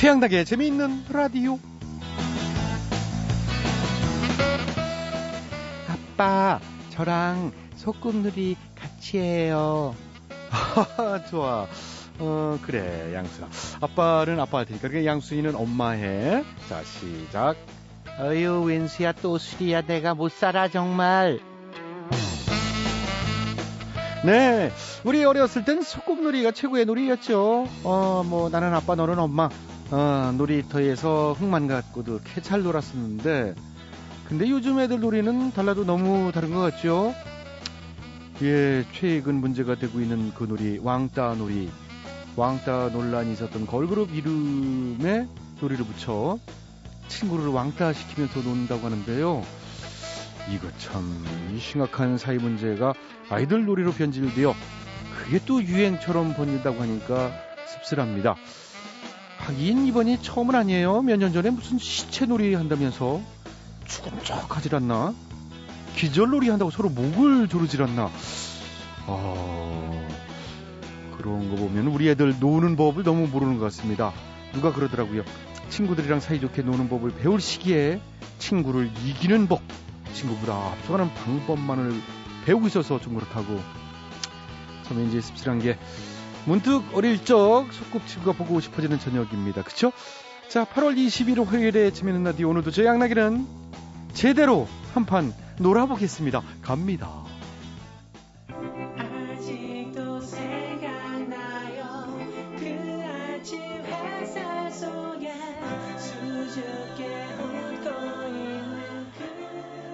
최양락의 재미있는 라디오. 아빠, 저랑 소꿉놀이 같이 해요. 좋아. 어, 그래, 양수야. 아빠는 아빠 할 테니까. 그러니까 양수이는 엄마 해. 자, 시작. 어휴, 웬수야, 또 술이야. 내가 못 살아, 정말. 네. 우리 어렸을 땐 소꿉놀이가 최고의 놀이였죠. 어, 뭐, 나는 아빠, 너는 엄마. 어, 놀이터에서 흙만 갖고도 개잘 놀았었는데. 근데 요즘 애들 놀이는 달라도 너무 다른 것 같죠? 예, 최근 문제가 되고 있는 그 놀이, 왕따 놀이. 왕따 논란이 있었던 걸그룹 이름에 놀이를 붙여 친구를 왕따 시키면서 논다고 하는데요. 이거 참 심각한 사회 문제가 아이들 놀이로 변질되어 그게 또 유행처럼 번진다고 하니까 씁쓸합니다. 하긴 이번이 처음은 아니에요. 몇 년 전에 무슨 시체 놀이 한다면서 척 하질 않나? 기절 놀이 한다고 서로 목을 조르질 않나? 아, 그런 거 보면 우리 애들 노는 법을 너무 모르는 것 같습니다. 누가 그러더라고요. 친구들이랑 사이좋게 노는 법을 배울 시기에 친구를 이기는 법, 친구보다 앞서가는 방법만을 배우고 있어서 좀 그렇다고. 참 왠지 씁쓸한 게 문득 어릴 적 소꿉친구가 보고 싶어지는 저녁입니다. 그쵸? 자, 8월 21일 화요일에 재미있는 라디오 오늘도 저 양락이는 제대로 한판 놀아보겠습니다. 갑니다.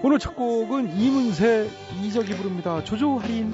오늘 첫 곡은 이문세 이적이 부릅니다. 조조 할인.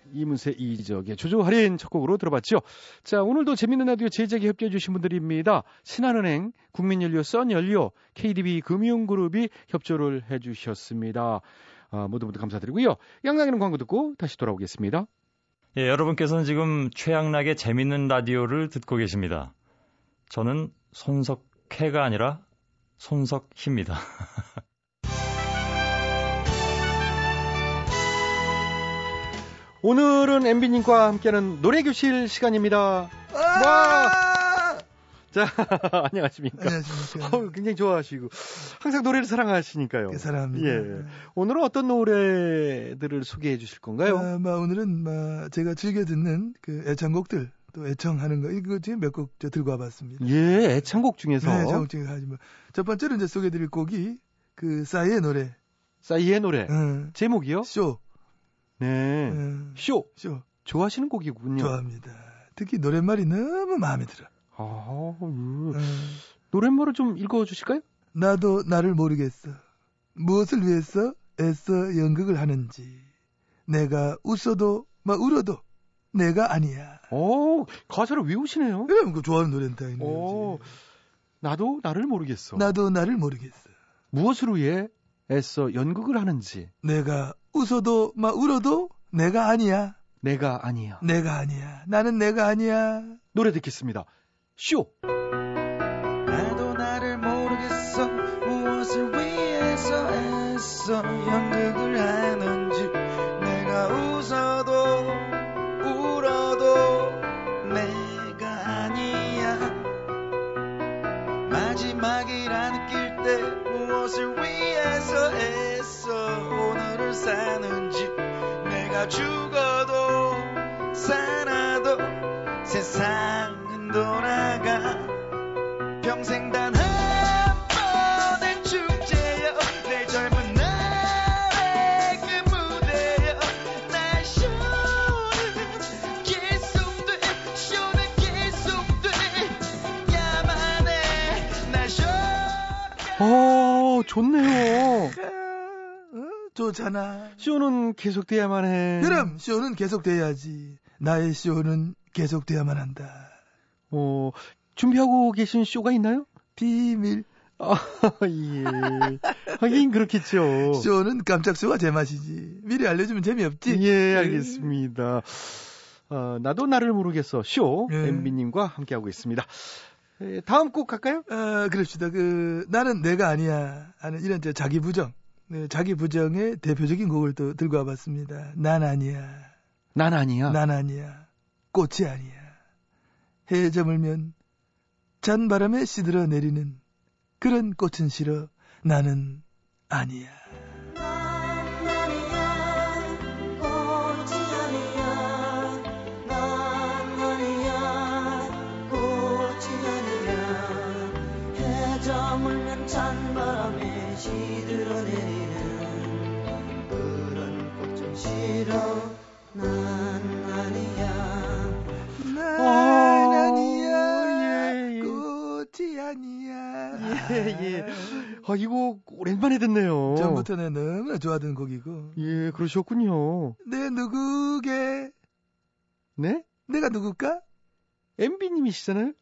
이문세 이적의 조조 할인 첫 곡으로 들어봤죠. 자, 오늘도 재밌는 라디오 제작에 협조해 주신 분들입니다. 신한은행, 국민연료, 썬연료, KDB 금융그룹이 협조를 해 주셨습니다. 아, 모두 모두 감사드리고요. 양락이는 광고 듣고 다시 돌아오겠습니다. 예, 여러분께서는 지금 최양락의 재밌는 라디오를 듣고 계십니다. 저는 손석해가 아니라 손석희입니다. 오늘은 엠비님과 함께하는 노래교실 시간입니다. 와! 자, 안녕하십니까. 안녕하십니까. 어, 굉장히 좋아하시고, 항상 노래를 사랑하시니까요. 네, 사랑합니다. 예. 오늘은 어떤 노래들을 소개해 주실 건가요? 아, 마, 오늘은 마, 제가 즐겨 듣는 그 애창곡들, 또 애청하는 거, 이거 지금 몇 곡 들고 와봤습니다. 예, 애창곡 중에서. 네, 애창곡 중에 하지 뭐. 첫 번째로 이제 소개해 드릴 곡이 그 싸이의 노래. 싸이의 노래. 응. 제목이요? 쇼. 네. 응. 쇼. 쇼. 좋아하시는 곡이군요. 좋아합니다. 특히 노랫말이 너무 마음에 들어. 아, 음. 응. 노랫말을 좀 읽어 주실까요? 나도 나를 모르겠어. 무엇을 위해서 애써 연극을 하는지. 내가 웃어도 막 울어도 내가 아니야. 오, 가사를 외우시네요. 그럼 그 좋아하는 오, 외우지. 나도 나를 모르겠어. 나도 나를 모르겠어. 무엇을 위해 애써 연극을 하는지 내가 웃어도 막 울어도 내가 아니야. 내가 아니야. 내가 아니야. 나는 내가 아니야. 노래 듣겠습니다. 쇼. 사는지 내가 죽어도 살아도 세상은 돌아가. 평생 단 한 번의 축제여 내 젊은 날의 그 무대여. 날 쇼는 계속돼 쇼는 계속돼. 야만 해날 쇼. 어, 좋네요. 어, 좋잖아. 쇼는 계속돼야만 해. 그럼 쇼는 계속돼야지. 나의 쇼는 계속돼야만 한다. 어, 준비하고 계신 쇼가 있나요? 비밀. 아, 예. 하긴 그렇겠죠. 쇼는 깜짝 쇼가 제맛이지. 미리 알려주면 재미없지. 예, 알겠습니다. 어, 나도 나를 모르겠어. 쇼. 예. MB님과 함께하고 있습니다. 에, 다음 곡 갈까요? 아, 그럽시다. 그, 나는 내가 아니야. 하는 이런 저 자기 부정. 네, 자기 부정의 대표적인 곡을 또 들고 와봤습니다. 난 아니야. 난 아니야. 난 아니야. 꽃이 아니야. 해에 저물면 잔바람에 시들어 내리는 그런 꽃은 싫어. 나는 아니야. 내 너무나 좋아하던 곡이고. 예, 그러셨군요. 내 누구게? 네? 내가 누굴까? MB님이시잖아요?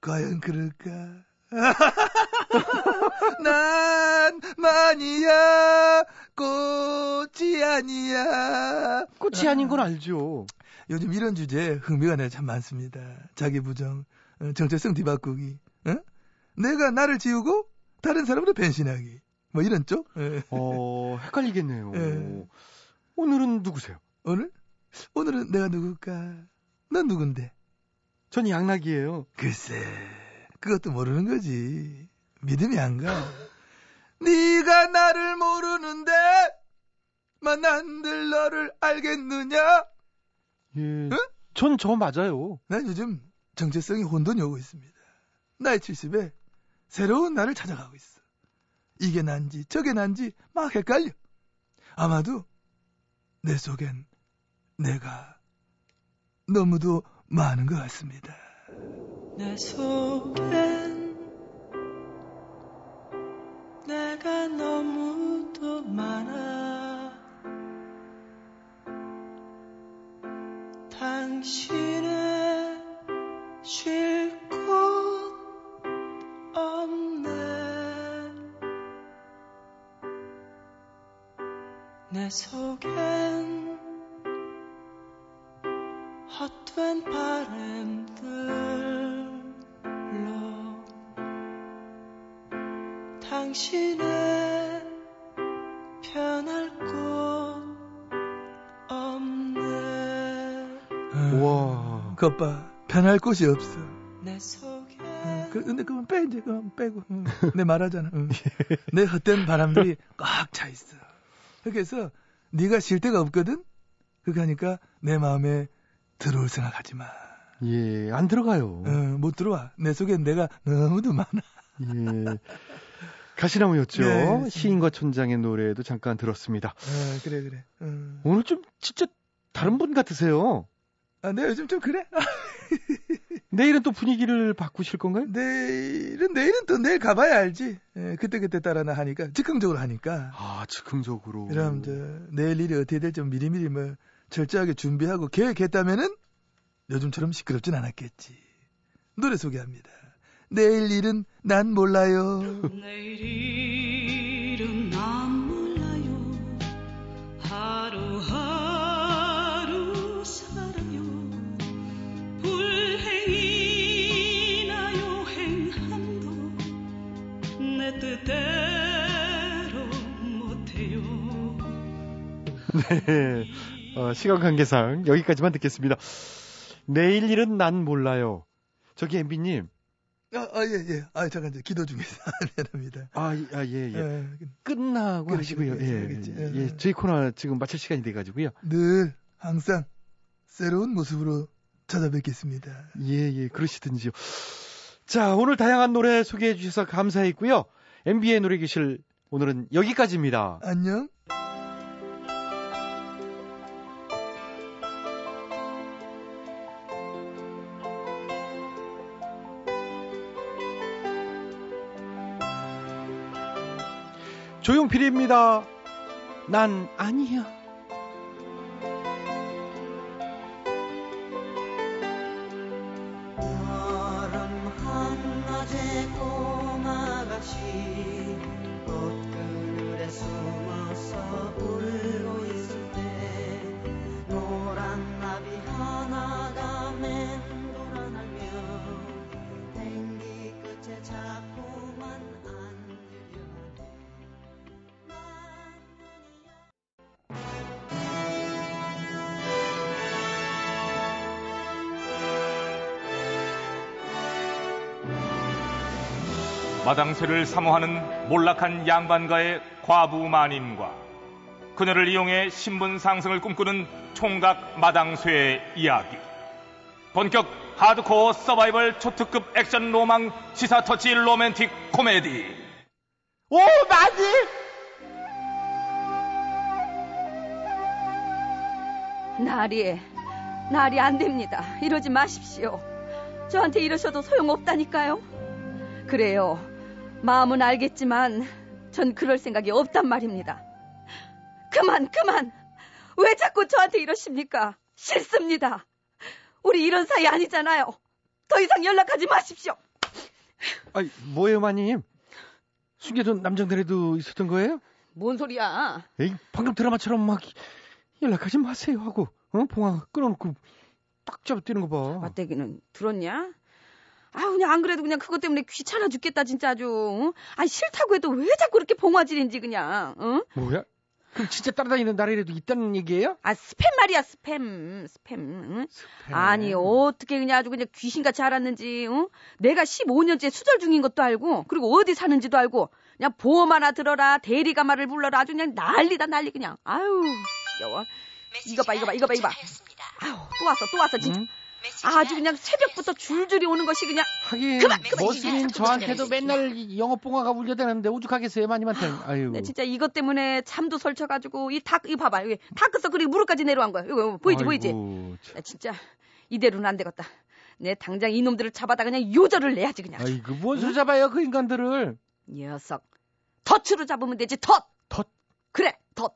과연 그럴까? 난 만이야 꽃이 아니야 꽃이 아닌 건 알죠. 요즘 이런 주제에 흥미가 내참 많습니다 자기 부정 어, 정체성 뒤바꾸기 어? 내가 나를 지우고 다른 사람으로 변신하기 뭐 이런 쪽 예. 어, 헷갈리겠네요. 예. 오늘은 누구세요? 오늘 오늘은 내가 누굴까 넌 누군데 전 양락이에요. 글쎄, 그것도 모르는 거지. 믿음이 안 가. 네가 나를 모르는데 만난들 너를 알겠느냐? 예. 전저 맞아요. 난 요즘 정체성이 혼돈이 오고 있습니다. 나이 70에 새로운 나를 찾아가고 있어. 이게 난지 저게 난지 막 헷갈려. 아마도 내 속엔 내가 너무도 많은 것 같습니다. 내 속엔 내가 너무도 많아 당신의 쉴 내 속엔 헛된 바람들로 당신의 편할 곳 없네 와. 그것 봐. 편할 곳이 없어. 내 속에 어, 그, 근데 그건 빼, 이제, 그건 빼고. 응. 내 말하잖아. 응. 내 헛된 바람들이 꽉 차 있어. 그래서 네가 쉴 데가 없거든? 그거 하니까 내 마음에 들어올 생각하지 마. 예, 안 들어가요. 어, 못 들어와. 내 속엔 내가 너무도 많아. 예. 가시나무였죠. 네. 시인과 촌장의 노래도 잠깐 들었습니다. 어, 그래, 그래. 어. 오늘 좀 진짜 다른 분 같으세요. 아, 내가 요즘 좀 그래? 내일은 또 분위기를 바꾸실 건가요? 내일은, 내일은 또 내일 가봐야 알지. 예, 그때 그때 따라 나 하니까, 즉흥적으로 하니까. 아, 즉흥적으로. 그럼, 저, 내일 일이 어떻게 될지 미리미리 뭐, 철저하게 준비하고 계획했다면은, 요즘처럼 시끄럽진 않았겠지. 노래 소개합니다. 내일 일은 난 몰라요. 내일은 네. 어, 시간 관계상 여기까지만 듣겠습니다. 내일 일은 난 몰라요. 저기 엠비님. 아, 아, 예, 예. 아, 잠깐, 저 기도 중에서. 미안합니다. 아, 이- 아, 예, 예. 예, 끝나고 그래, 하시고요. 그래, 예. 예, 예. 예. 저희 코너 지금 마칠 시간이 돼가지고요. 늘, 항상, 새로운 모습으로 찾아뵙겠습니다. 예, 예, 그러시든지요. 자, 오늘 다양한 노래 소개해 주셔서 감사했고요. MB의 노래 교실 오늘은 여기까지입니다. 안녕. 조용필입니다. 난 아니야. 마당쇠를 사모하는 몰락한 양반가의 과부 마님과 그녀를 이용해 신분 상승을 꿈꾸는 총각 마당쇠의 이야기. 본격 하드코어 서바이벌 초특급 액션 로망 시사 터치 로맨틱 코미디. 오, 맞지? 나리, 나리 안 됩니다. 이러지 마십시오. 저한테 이러셔도 소용없다니까요. 그래요. 마음은 알겠지만 전 그럴 생각이 없단 말입니다. 그만, 그만. 왜 자꾸 저한테 이러십니까? 싫습니다. 우리 이런 사이 아니잖아요. 더 이상 연락하지 마십시오. 아이, 뭐예요, 마님? 숨겨둔 남정들에도 있었던 거예요? 뭔 소리야? 에이, 방금 드라마처럼 막 연락하지 마세요 하고, 어? 봉화 끊어놓고 딱 잡아뛰는 거 봐. 맞대기는 들었냐? 아 그냥 안 그래도 그냥 그것 때문에 귀찮아 죽겠다 진짜 아주. 어? 아 싫다고 해도 왜 자꾸 이렇게 봉화질인지 그냥. 어? 뭐야? 그럼 진짜 따라다니는 나라라도 있다는 얘기예요? 아 스팸 말이야 스팸 스팸. 응? 아니 어떻게 그냥 아주 그냥 귀신같이 알았는지. 어? 내가 15년째 수절 중인 것도 알고 그리고 어디 사는지도 알고 그냥 보험 하나 들어라 대리가 말을 불러라 아주 그냥 난리다 난리 그냥. 아유 지겨워. 이거 봐 이거 봐 이거 봐 이거 봐. 아유 또 왔어 또 왔어 진짜. 응? 아주 그냥 새벽부터 줄줄이 오는 것이 그냥 하긴 그만, 이제 저한테도 맨날 이 영업 봉화가 울려대는데 오죽하겠어요 마님한테. 아유. 네, 진짜 이것 때문에 잠도 설쳐가지고 이 다, 이거 봐봐. 여기 다크서클이 무릎까지 내려간 거야. 이거 보이지, 보이지? 아이고, 참. 나 진짜 이대로는 안 되겠다. 내 당장 이놈들을 잡아다 그냥 요절을 내야지 그냥. 아이고 뭔 소리 잡아요 그 인간들을. 녀석. 덫으로 잡으면 되지, 덫! 덫? 그래, 덫!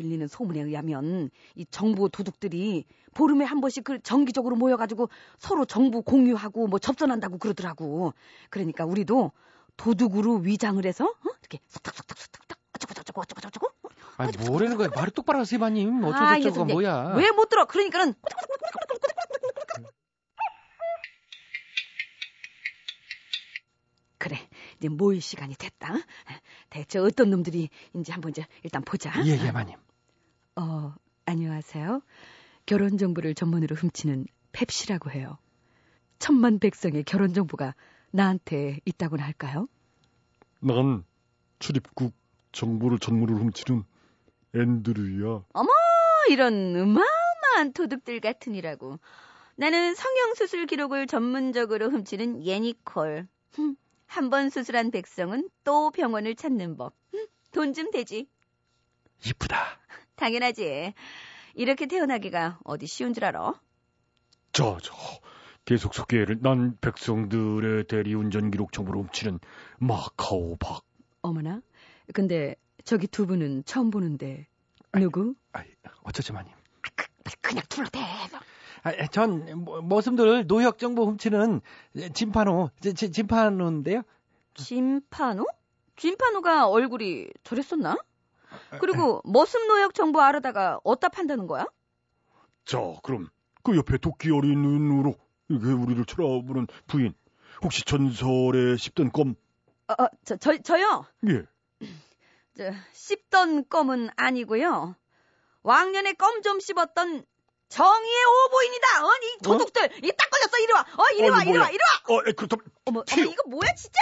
들리는 소문에 의하면 이 정보 도둑들이 보름에 한 번씩 그 정기적으로 모여가지고 서로 정보 공유하고 뭐 접선한다고 그러더라고. 그러니까 우리도 도둑으로 위장을 해서 어? 이렇게 쏙탁쏙탁쏙탁 어쩌고 저쩌고 어쩌고 저쩌고 어? 아니 뭐라는 거야 말을 똑바로 하세요 마님. 아, 어쩌고저쩌고가 이게 뭐야. 왜 못 들어? 그러니까는 그래 이제 모일 시간이 됐다. 대체 어떤 놈들이 인지 한번 이제 일단 보자. 예예 마님. 어 안녕하세요. 결혼 정보를 전문으로 훔치는 펩시라고 해요. 천만 백성의 결혼 정보가 나한테 있다고나 할까요? 난 출입국 정보를 전문으로 훔치는 앤드류야. 어머 이런 어마어마한 도둑들 같으니라고. 나는 성형수술 기록을 전문적으로 훔치는 예니콜. 한 번 수술한 백성은 또 병원을 찾는 법. 돈 좀 되지. 이쁘다. 당연하지. 이렇게 태어나기가 어디 쉬운 줄 알아? 자, 자, 계속 소개를. 난 백성들의 대리운전 기록 정보를 훔치는 마카오 박. 어머나. 근데 저기 두 분은 처음 보는데 누구? 아이, 어쩌지 마님. 그냥 둘러대. 아, 전 뭐, 머슴들 노역 정보 훔치는 진파노, 지- 지- 진파노인데요. 진파노? 진파노가 얼굴이 저랬었나? 그리고 머슴 노역 정보 알아다가 어디다 판다는 거야? 자, 그럼 그 옆에 도끼 어린 눈으로 이게 우리를 쳐다보는 부인. 혹시 전설에 씹던 껌? 어, 어, 저, 저, 저요? 예. 저, 씹던 껌은 아니고요. 왕년에 껌 좀 씹었던 정의의 오보입니다. 어, 이 도둑들, 이딱 걸렸어. 이리 와. 어, 이리 어, 와, 이리 와? 이리 와. 어, 에, 그, 더, 어머. 어머, 이거 뭐야, 진짜?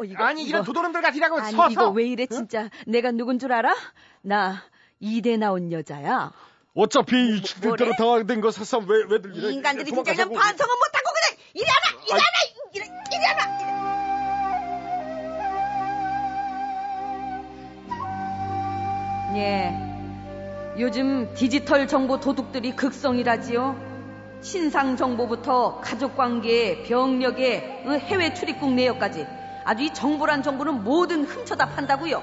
어, 이거, 아니 이런 이거- 도도놈들 같으라고 아니, 서서. 이거 왜 이래, 진짜. 내가 누군 줄 알아? 나 이대 나온 여자야. 어차피 이 뭐래? 친들대로 당황된 거 사서 왜, 왜들 이래? 이 인간들이 진짜. 그냥 반성은 못하고 그냥 이리 와라, 이리. 와라, 이리, 이리 와라. 예. 요즘 디지털 정보 도둑들이 극성이라지요. 신상 정보부터 가족 관계, 병력에 어, 해외 출입국 내역까지 아주 이 정보란 정보는 뭐든 훔쳐다 판다고요.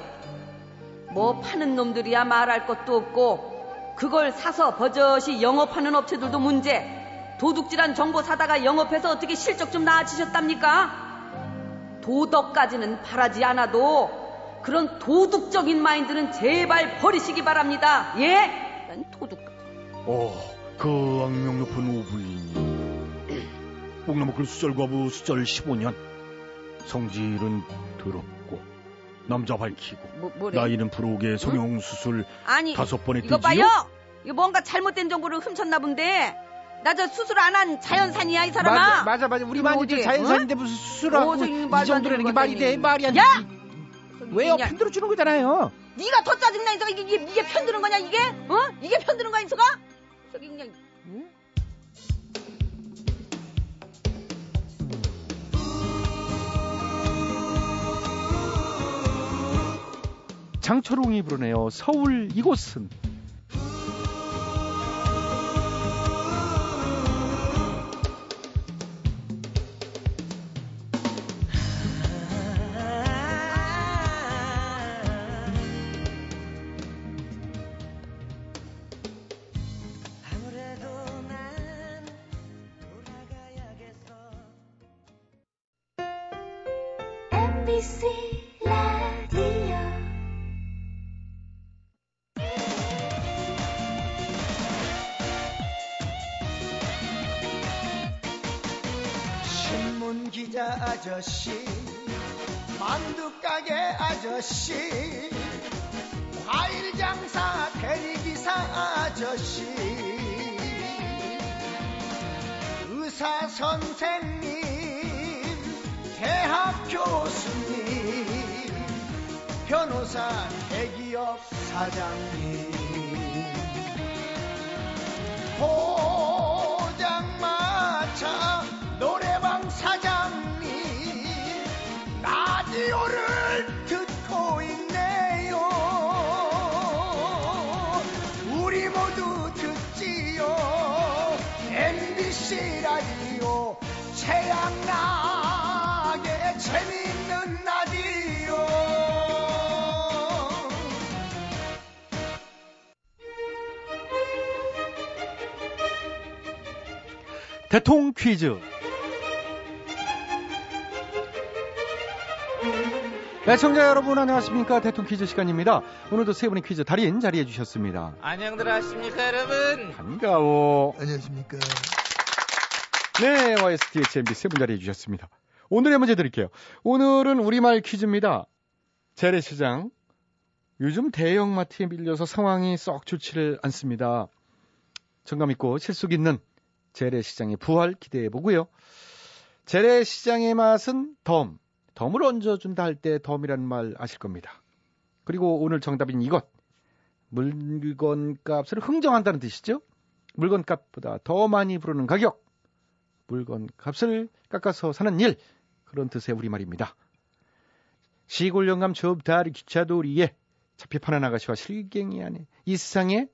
뭐 파는 놈들이야 말할 것도 없고 그걸 사서 버젓이 영업하는 업체들도 문제. 도둑질한 정보 사다가 영업해서 어떻게 실적 좀 나아지셨답니까? 도덕까지는 바라지 않아도 그런 도둑적인 마인드는 제발 버리시기 바랍니다. 예? 난 도둑. 어, 그 악명 높은 오부인이 옥나무글 수절과부 수절 15년 성질은 더럽고 남자 밝히고 뭐? 나이는 부록의 성형 수술 아니 다섯 번에 이거 뜨지요? 봐요. 이거 뭔가 잘못된 정보를 훔쳤나 본데 나 저 수술 안 한 자연산이야 이 사람아. 맞아, 맞아, 맞아. 우리 많이 저 자연산인데 무슨 수술하고 이이 말도 안 정도라는 게 되는 말이. 돼? 말이 안 야! 되지. 왜 그냥 편들어 주는 거잖아요. 네가 더 짜증나 이거 이게, 이게 이게 편드는 거냐 이게? 어? 이게 편드는 거야 이소가? 저기 그냥 장철웅이 부르네요. 서울 이곳은. MBC 아저씨, 만두 가게 아저씨, 과일 장사 대리 기사 아저씨, 의사 선생님, 대학 교수님, 변호사 대기업 사장님. 포 라디오 최양락의 재밌는 라디오 대통 퀴즈. 애청자 여러분 안녕하십니까 대통 퀴즈 시간입니다. 오늘도 세 분의 퀴즈 달인 자리해 주셨습니다. 안녕들 하십니까 여러분 반가워. 안녕하십니까. 네, YSTHMB 세분 자리해 주셨습니다. 오늘의 문제 드릴게요. 오늘은 우리말 퀴즈입니다. 재래시장. 요즘 대형마트에 밀려서 상황이 썩 좋지를 않습니다. 정감 있고 실속 있는 재래시장의 부활 기대해 보고요. 재래시장의 맛은 덤. 덤을 얹어준다 할 때 덤이라는 말 아실 겁니다. 그리고 오늘 정답인 이것. 물건값을 흥정한다는 뜻이죠. 물건값보다 더 많이 부르는 가격. 물건 값을 깎아서 사는 일. 그런 뜻의 우리말입니다. 시골 영감 좁다리 기차도리에 잡히 파는 아가씨와 실갱이 안에 이 세상에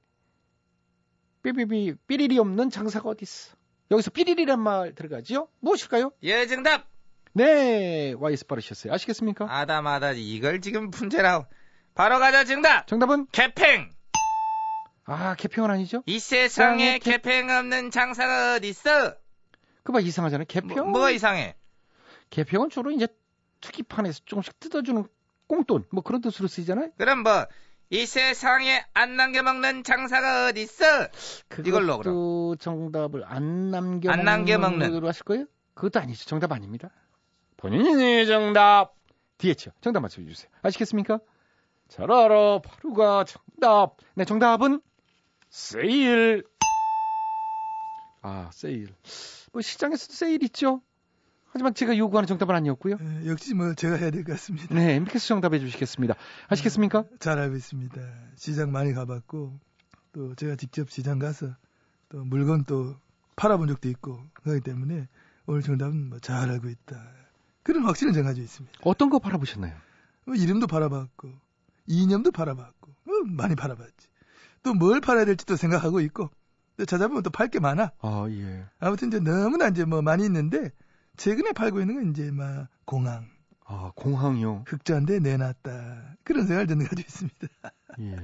삐삐삐 삐리리 없는 장사가 어디 있어? 여기서 삐리리란 말 들어가지요? 무엇일까요? 예 정답 네, 와이스 빠르셨어요. 아시겠습니까? 아다마다 이걸 지금 문제라고 바로 가자 정답 정답은 개팽 아 개평은 아니죠? 이 세상에 개- 개팽 없는 장사가 어디 있어 그봐 이상하잖아요. 개평. 뭐, 가 이상해 개평은 주로 이제 투기판에서 조금씩 뜯어주는 꽁돈 뭐 그런 뜻으로 쓰이잖아요. 그럼 뭐 이 세상에 안 남겨먹는 장사가 어디 있어 이걸로 그럼 정답을 안 남겨 안 남겨먹는. 걸로 하실 거예요? 그것도 아니죠. 정답 아닙니다. 본인이 정답. 뒤에죠. 정답 맞춰 주세요. 아시겠습니까? 잘 알아. 바로가 정답. 네, 정답은 세일. 아, 세일. 뭐 시장에서도 세일 있죠. 하지만 제가 요구하는 정답은 아니었고요. 에, 역시 뭐 제가 해야 될 것 같습니다. 네, MBK스 정답해 주시겠습니다. 아시겠습니까? 잘 알고 있습니다. 시장 많이 가봤고 또 제가 직접 시장 가서 또 물건 또 팔아본 적도 있고 그렇기 때문에 오늘 정답은 뭐 잘 알고 있다. 그런 확신을 제가 가지고 있습니다. 어떤 거 팔아보셨나요? 뭐 이름도 팔아봤고 이념도 팔아봤고 어, 많이 팔아봤지. 또 뭘 팔아야 될지 도 생각하고 있고 또 찾아보면 또 팔 게 많아. 아, 예. 아무튼 이제 너무나 이제 뭐 많이 있는데 최근에 팔고 있는 건 이제 막 공항 아, 공항이요. 흑자인데 내놨다 그런 생각을 저는 가지고 있습니다. 예.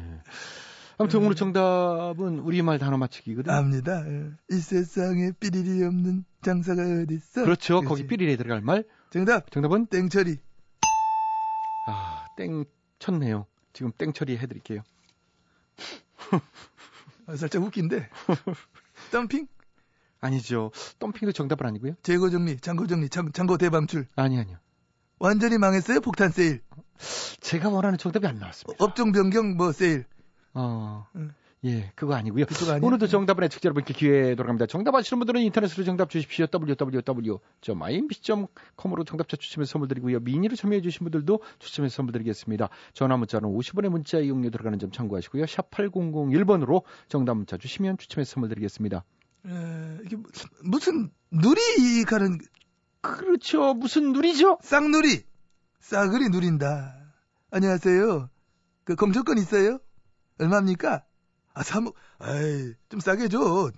아무튼 오늘 정답은 우리말 단어 맞추기거든요. 압니다. 예. 이 세상에 삐리리 없는 장사가 어디 있어? 그렇죠. 그렇지. 거기 삐리리에 들어갈 말. 정답 정답은 땡처리. 아, 땡 쳤네요. 지금 땡 처리 해 드릴게요. 아, 살짝 웃긴데. 덤핑? 아니죠. 덤핑도 정답은 아니고요. 재고 정리, 창고 정리, 창, 창고 대방출. 아니 아니요. 완전히 망했어요. 폭탄 세일. 제가 원하는 정답이 안 나왔습니다. 업종 변경 뭐 세일. 어. 응. 예, 그거 아니고요. 아니에요? 오늘도 정답은 애청자 여러분께 기회 돌아갑니다. 정답 아시는 분들은 인터넷으로 정답 주십시오. www.imbc.com으로 정답자 추첨해서 선물 드리고요. 미니로 참여해 주신 분들도 추첨해서 선물 드리겠습니다. 전화 문자는 50원의 문자 이용료 들어가는 점 참고하시고요. 샵 8001번으로 정답 문자 주시면 추첨해서 선물 드리겠습니다. 에, 이게 무- 무슨 누리 가는 그렇죠. 무슨 누리죠? 쌍누리 싸그리 누린다. 안녕하세요. 그 검정권 있어요? 얼마입니까? 아 3억. 아이 좀 싸게 줘.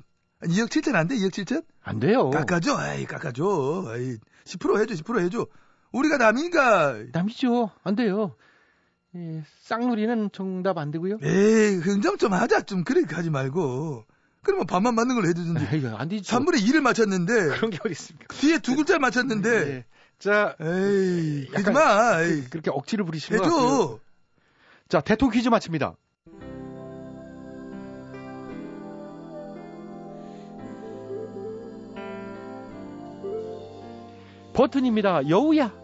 2억 7천 안 돼? 2억 7천? 안 돼요. 깎아줘. 아이 깎아줘. 아이 10% 해줘. 10% 해줘. 우리가 남이니까. 남이죠. 안 돼요. 예, 쌍누리는 정답 안 되고요. 에이 흥정 좀 하자. 좀 그렇게 하지 말고. 그러면 반만 맞는 걸로 해주든지. 에이, 안 되죠. 3분의 2를 맞췄는데 그런 게 어디 있습니까? 뒤에 두 글자를 맞췄는데. 예. 자, 에이 약간 하지마. 에이, 그, 그렇게 억지로 부리시는 것 같고요. 해줘. 자, 대토 퀴즈 마칩니다. 버튼입니다. 여우야.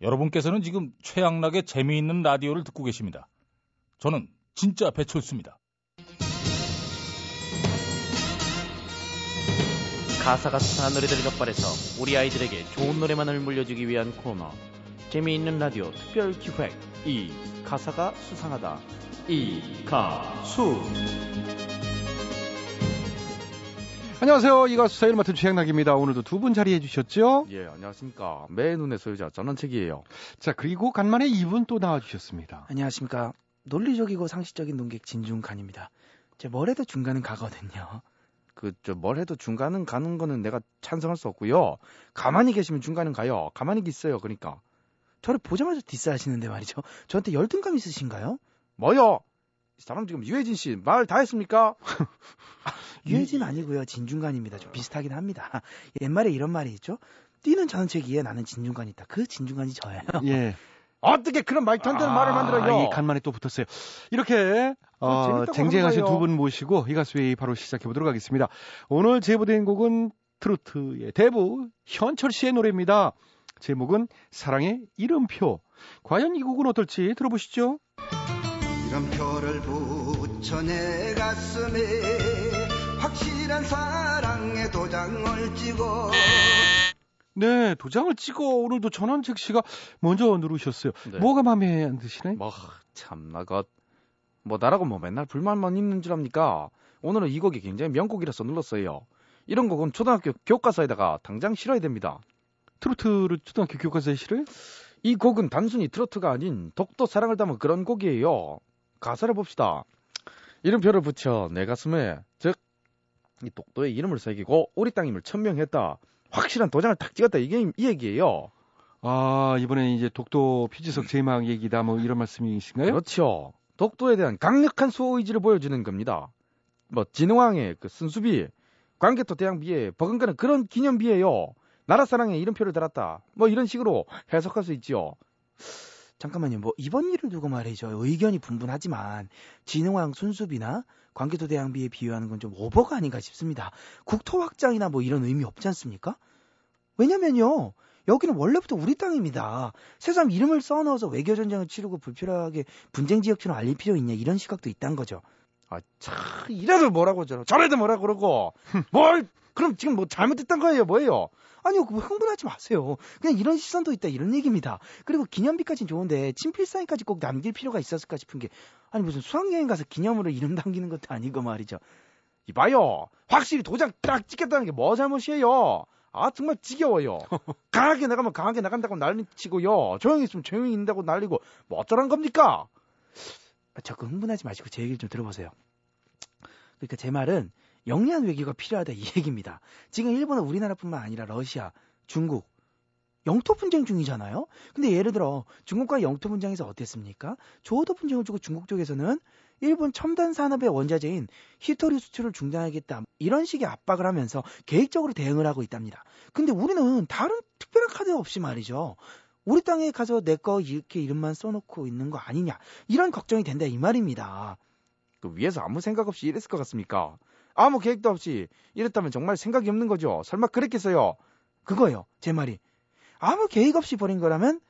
여러분께서는 지금 최양락의 재미있는 라디오를 듣고 계십니다. 저는 진짜 배철수입니다. 가사가 수상한 노래들을 적발해서 우리 아이들에게 좋은 노래만을 물려주기 위한 코너 재미있는 라디오 특별 기획 이 가사가 수상하다 이 가수 안녕하세요. 이 가수 사일 맡은 최양락입니다. 오늘도 두 분 자리해 주셨죠? 예, 안녕하십니까. 매 눈의 소유자 전원책이에요. 자, 그리고 간만에 이분 또 나와 주셨습니다. 안녕하십니까. 논리적이고 상식적인 논객 진중간입니다. 제 뭐래도 중간은 가거든요. 그, 저, 뭘 해도 중간은 가는 거는 내가 찬성할 수 없고요. 가만히 계시면 중간은 가요. 가만히 있어요. 그러니까. 저를 보자마자 디스하시는데 말이죠. 저한테 열등감 있으신가요? 뭐요? 이 사람 지금 유해진 씨 말 다 했습니까? 유해진 아니고요. 진중간입니다. 좀 비슷하긴 합니다. 옛말에 이런 말이 있죠. 뛰는 전원책이에 나는 진중간이 있다. 그 진중간이 저예요. 예. 어떻게 그런 말도 안 되는 말을 만들어요? 이 간만에 또 붙었어요. 이렇게 어, 재밌다고 쟁쟁하신 두. 분 모시고 이 가수회의 바로 시작해 보도록 하겠습니다. 오늘 제보된 곡은 트로트의 대부 현철 씨의 노래입니다. 제목은 사랑의 이름표. 과연 이 곡은 어떨지 들어보시죠. 이름표를 붙여 내 가슴에 확실한 사랑의 도장을 찍어 네, 도장을 찍어 오늘도 전원책 씨가 먼저 누르셨어요. 네. 뭐가 마음에 안 드시나요? 뭐, 참나, 그, 뭐, 나라고 뭐 맨날 불만만 있는 줄 압니까? 오늘은 이 곡이 굉장히 명곡이라서 눌렀어요. 이런 곡은 초등학교 교과서에다가 당장 실어야 됩니다. 트로트를 초등학교 교과서에 실어요? 이 곡은 단순히 트로트가 아닌 독도 사랑을 담은 그런 곡이에요. 가사를 봅시다. 이름표를 붙여 내 가슴에 즉 이 독도의 이름을 새기고 우리 땅임을 천명했다. 확실한 도장을 탁 찍었다. 이게 이 얘기예요. 아, 이번에 이제 독도 피지석 제막 얘기다 뭐 이런 말씀이신가요? 그렇죠. 독도에 대한 강력한 수호 의지를 보여주는 겁니다. 뭐 진흥왕의 그 순수비, 광개토 대왕비에 버금가는 그런 기념비예요. 나라 사랑에 이름표를 달았다. 뭐 이런 식으로 해석할 수 있지요. 잠깐만요. 뭐 이번 일을 두고 말이죠. 의견이 분분하지만 진흥왕 순수비나 광개토 대왕비에 비유하는 건 좀 오버가 아닌가 싶습니다. 국토 확장이나 뭐 이런 의미 없지 않습니까? 왜냐면요. 여기는 원래부터 우리 땅입니다. 새삼 이름을 써넣어서 외교 전쟁을 치르고 불필요하게 분쟁 지역처럼 알릴 필요 있냐 이런 시각도 있단 거죠. 아, 참, 이래도 뭐라고 저러, 저래도 뭐라고 그러고, 뭘, 그럼 지금 뭐 잘못했던 거예요, 뭐예요? 아니요, 흥분하지 마세요. 그냥 이런 시선도 있다 이런 얘기입니다. 그리고 기념비까진 좋은데 친필 사인까지 꼭 남길 필요가 있었을까 싶은 게 아니 무슨 수학여행 가서 기념으로 이름 남기는 것도 아니고 말이죠. 이봐요. 확실히 도장 딱 찍겠다는 게 뭐 잘못이에요? 아, 정말 지겨워요. 강하게 나가면 강하게 나간다고 난리 치고요. 조용히 있으면 조용히 있는다고 난리고, 뭐 어쩌란 겁니까? 아, 자꾸 흥분하지 마시고 제 얘기를 좀 들어보세요. 그러니까 제 말은 영리한 외교가 필요하다 이 얘기입니다. 지금 일본은 우리나라뿐만 아니라 러시아, 중국 영토 분쟁 중이잖아요. 근데 예를 들어 중국과 영토 분쟁에서 어땠습니까? 조어도 분쟁을 주고 중국 쪽에서는 일본 첨단 산업의 원자재인 히토리 수출을 중단하겠다 이런 식의 압박을 하면서 계획적으로 대응을 하고 있답니다. 근데 우리는 다른 특별한 카드 없이 말이죠. 우리 땅에 가서 내 거 이렇게 이름만 써놓고 있는 거 아니냐 이런 걱정이 된다 이 말입니다. 그 위에서 아무 생각 없이 이랬을 것 같습니까? 아무 계획도 없이 이랬다면 정말 생각이 없는 거죠. 설마 그랬겠어요? 그거요 제 말이 아무 계획 없이 벌인 거라면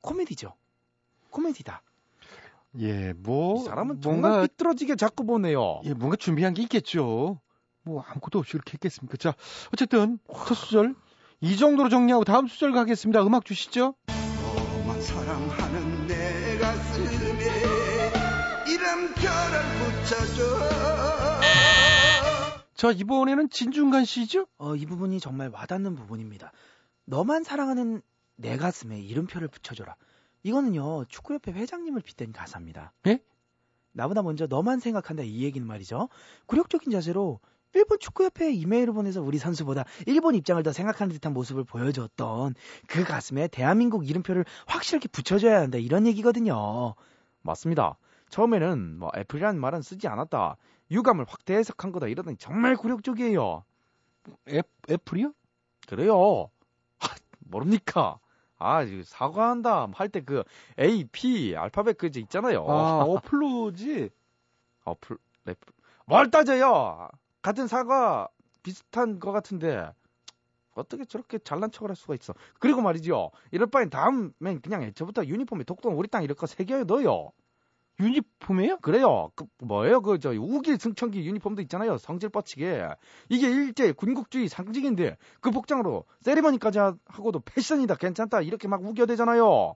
코미디죠. 코미디다. 예, 뭐이 사람은 뭔가 정말 삐뚤어지게 자꾸 보네요. 예, 뭔가 준비한 게 있겠죠. 뭐 아무것도 없이 그렇게 했겠습니까? 자, 어쨌든 첫 수절 이 정도로 정리하고 다음 수절 가겠습니다. 음악 주시죠. 너만 사랑하는 자, 이번에는 진중간 씨죠? 어, 이 부분이 정말 와닿는 부분입니다. 너만 사랑하는 내 가슴에 이름표를 붙여줘라. 이거는요, 축구협회 회장님을 빗댄 가사입니다. 예? 나보다 먼저 너만 생각한다 이 얘기는 말이죠. 굴욕적인 자세로 일본 축구협회에 이메일을 보내서 우리 선수보다 일본 입장을 더 생각하는 듯한 모습을 보여줬던 그 가슴에 대한민국 이름표를 확실하게 붙여줘야 한다 이런 얘기거든요. 맞습니다. 처음에는 뭐 애플이라는 말은 쓰지 않았다. 유감을 확대 해석한 거다 이러더니 정말 굴욕적이에요. 애, 애플이요? 그래요. 하, 모릅니까? 아, 사과한다 할 때 그 A, P 알파벳 그 있잖아요. 아, 어플로지. 어플, 랩. 뭘 따져요? 같은 사과 비슷한 거 같은데 어떻게 저렇게 잘난 척을 할 수가 있어? 그리고 말이죠. 이럴 바엔 다음엔 그냥 애초부터 유니폼에 독도는 우리 땅 이럴 거 새겨요 넣어요. 유니폼이에요? 그래요. 그 뭐예요? 그 저 우길 승천기 유니폼도 있잖아요. 성질 뻗치게. 이게 일제 군국주의 상징인데 그 복장으로 세리머니까지 하- 하고도 패션이다 괜찮다 이렇게 막 우겨대잖아요.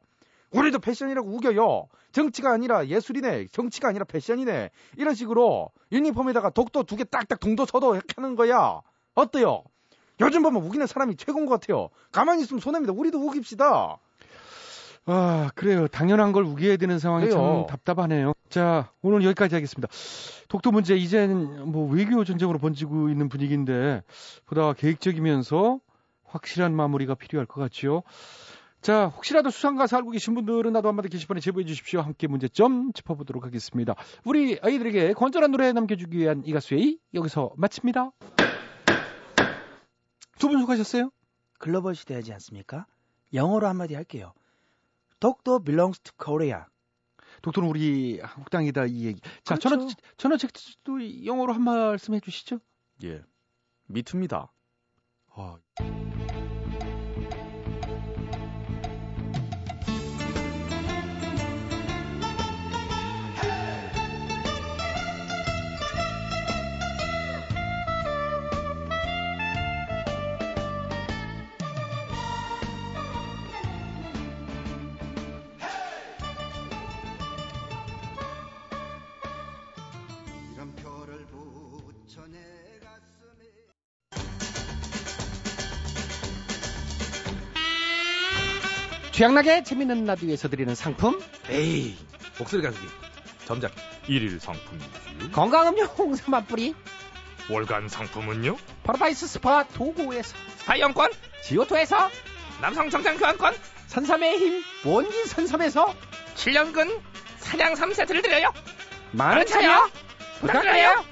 우리도 패션이라고 우겨요. 정치가 아니라 예술이네. 정치가 아니라 패션이네. 이런 식으로 유니폼에다가 독도 두 개 딱딱 동도 이렇게 하는 거야. 어때요? 요즘 보면 우기는 사람이 최고인 것 같아요. 가만히 있으면 손해입니다. 우리도 우깁시다. 아, 그래요. 당연한 걸 우겨야 되는 상황이 그래요. 참 답답하네요. 자, 오늘 여기까지 하겠습니다. 독도 문제 이젠 뭐 외교 전쟁으로 번지고 있는 분위기인데 보다 계획적이면서 확실한 마무리가 필요할 것 같지요. 자, 혹시라도 수상가사 알고 계신 분들은 나도 한마디 게시판에 제보해 주십시오. 함께 문제점 짚어보도록 하겠습니다. 우리 아이들에게 건전한 노래 남겨주기 위한 이 가수의 여기서 마칩니다. 두 분 수고하셨어요. 글로벌 시대하지 않습니까? 영어로 한마디 할게요. 독도 belongs to Korea. 독도는 우리 한국 땅이다 이 얘기. 자, 그렇죠. 전화 책도 영어로 한 말씀 해주시죠. 예. 미투입니다. 아. 취향나게 재밌는 라디오에서 드리는 상품. 에이 목소리 가수기 점작 일일 상품이지요. 건강음료 홍삼 한 뿌리. 월간 상품은요? 파라다이스 스파 도구에서. 스파이용권? 지오토에서. 남성 정장 교환권? 선삼의 힘 원기 선삼에서. 7년근 사냥 3세트를 드려요. 많은 참여 부탁드려요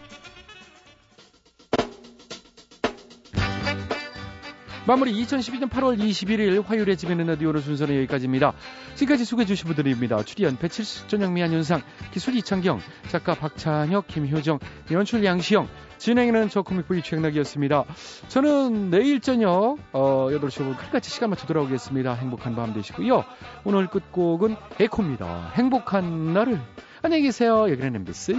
마무리 2012년 8월 21일 화요일에 집에는 라디오는 순서는 여기까지입니다. 지금까지 수고해 주신 분들입니다. 출연 배칠수 전영미 한윤상 기술 이창경 작가 박찬혁 김효정 연출 양시영 진행에는 저 코믹보이 최영락이었습니다. 저는 내일 저녁 어, 8시 5분 칼같이 시간 맞춰 돌아오겠습니다. 행복한 밤 되시고요. 오늘 끝곡은 에코입니다. 행복한 날을 안녕히 계세요. 여기는 MBC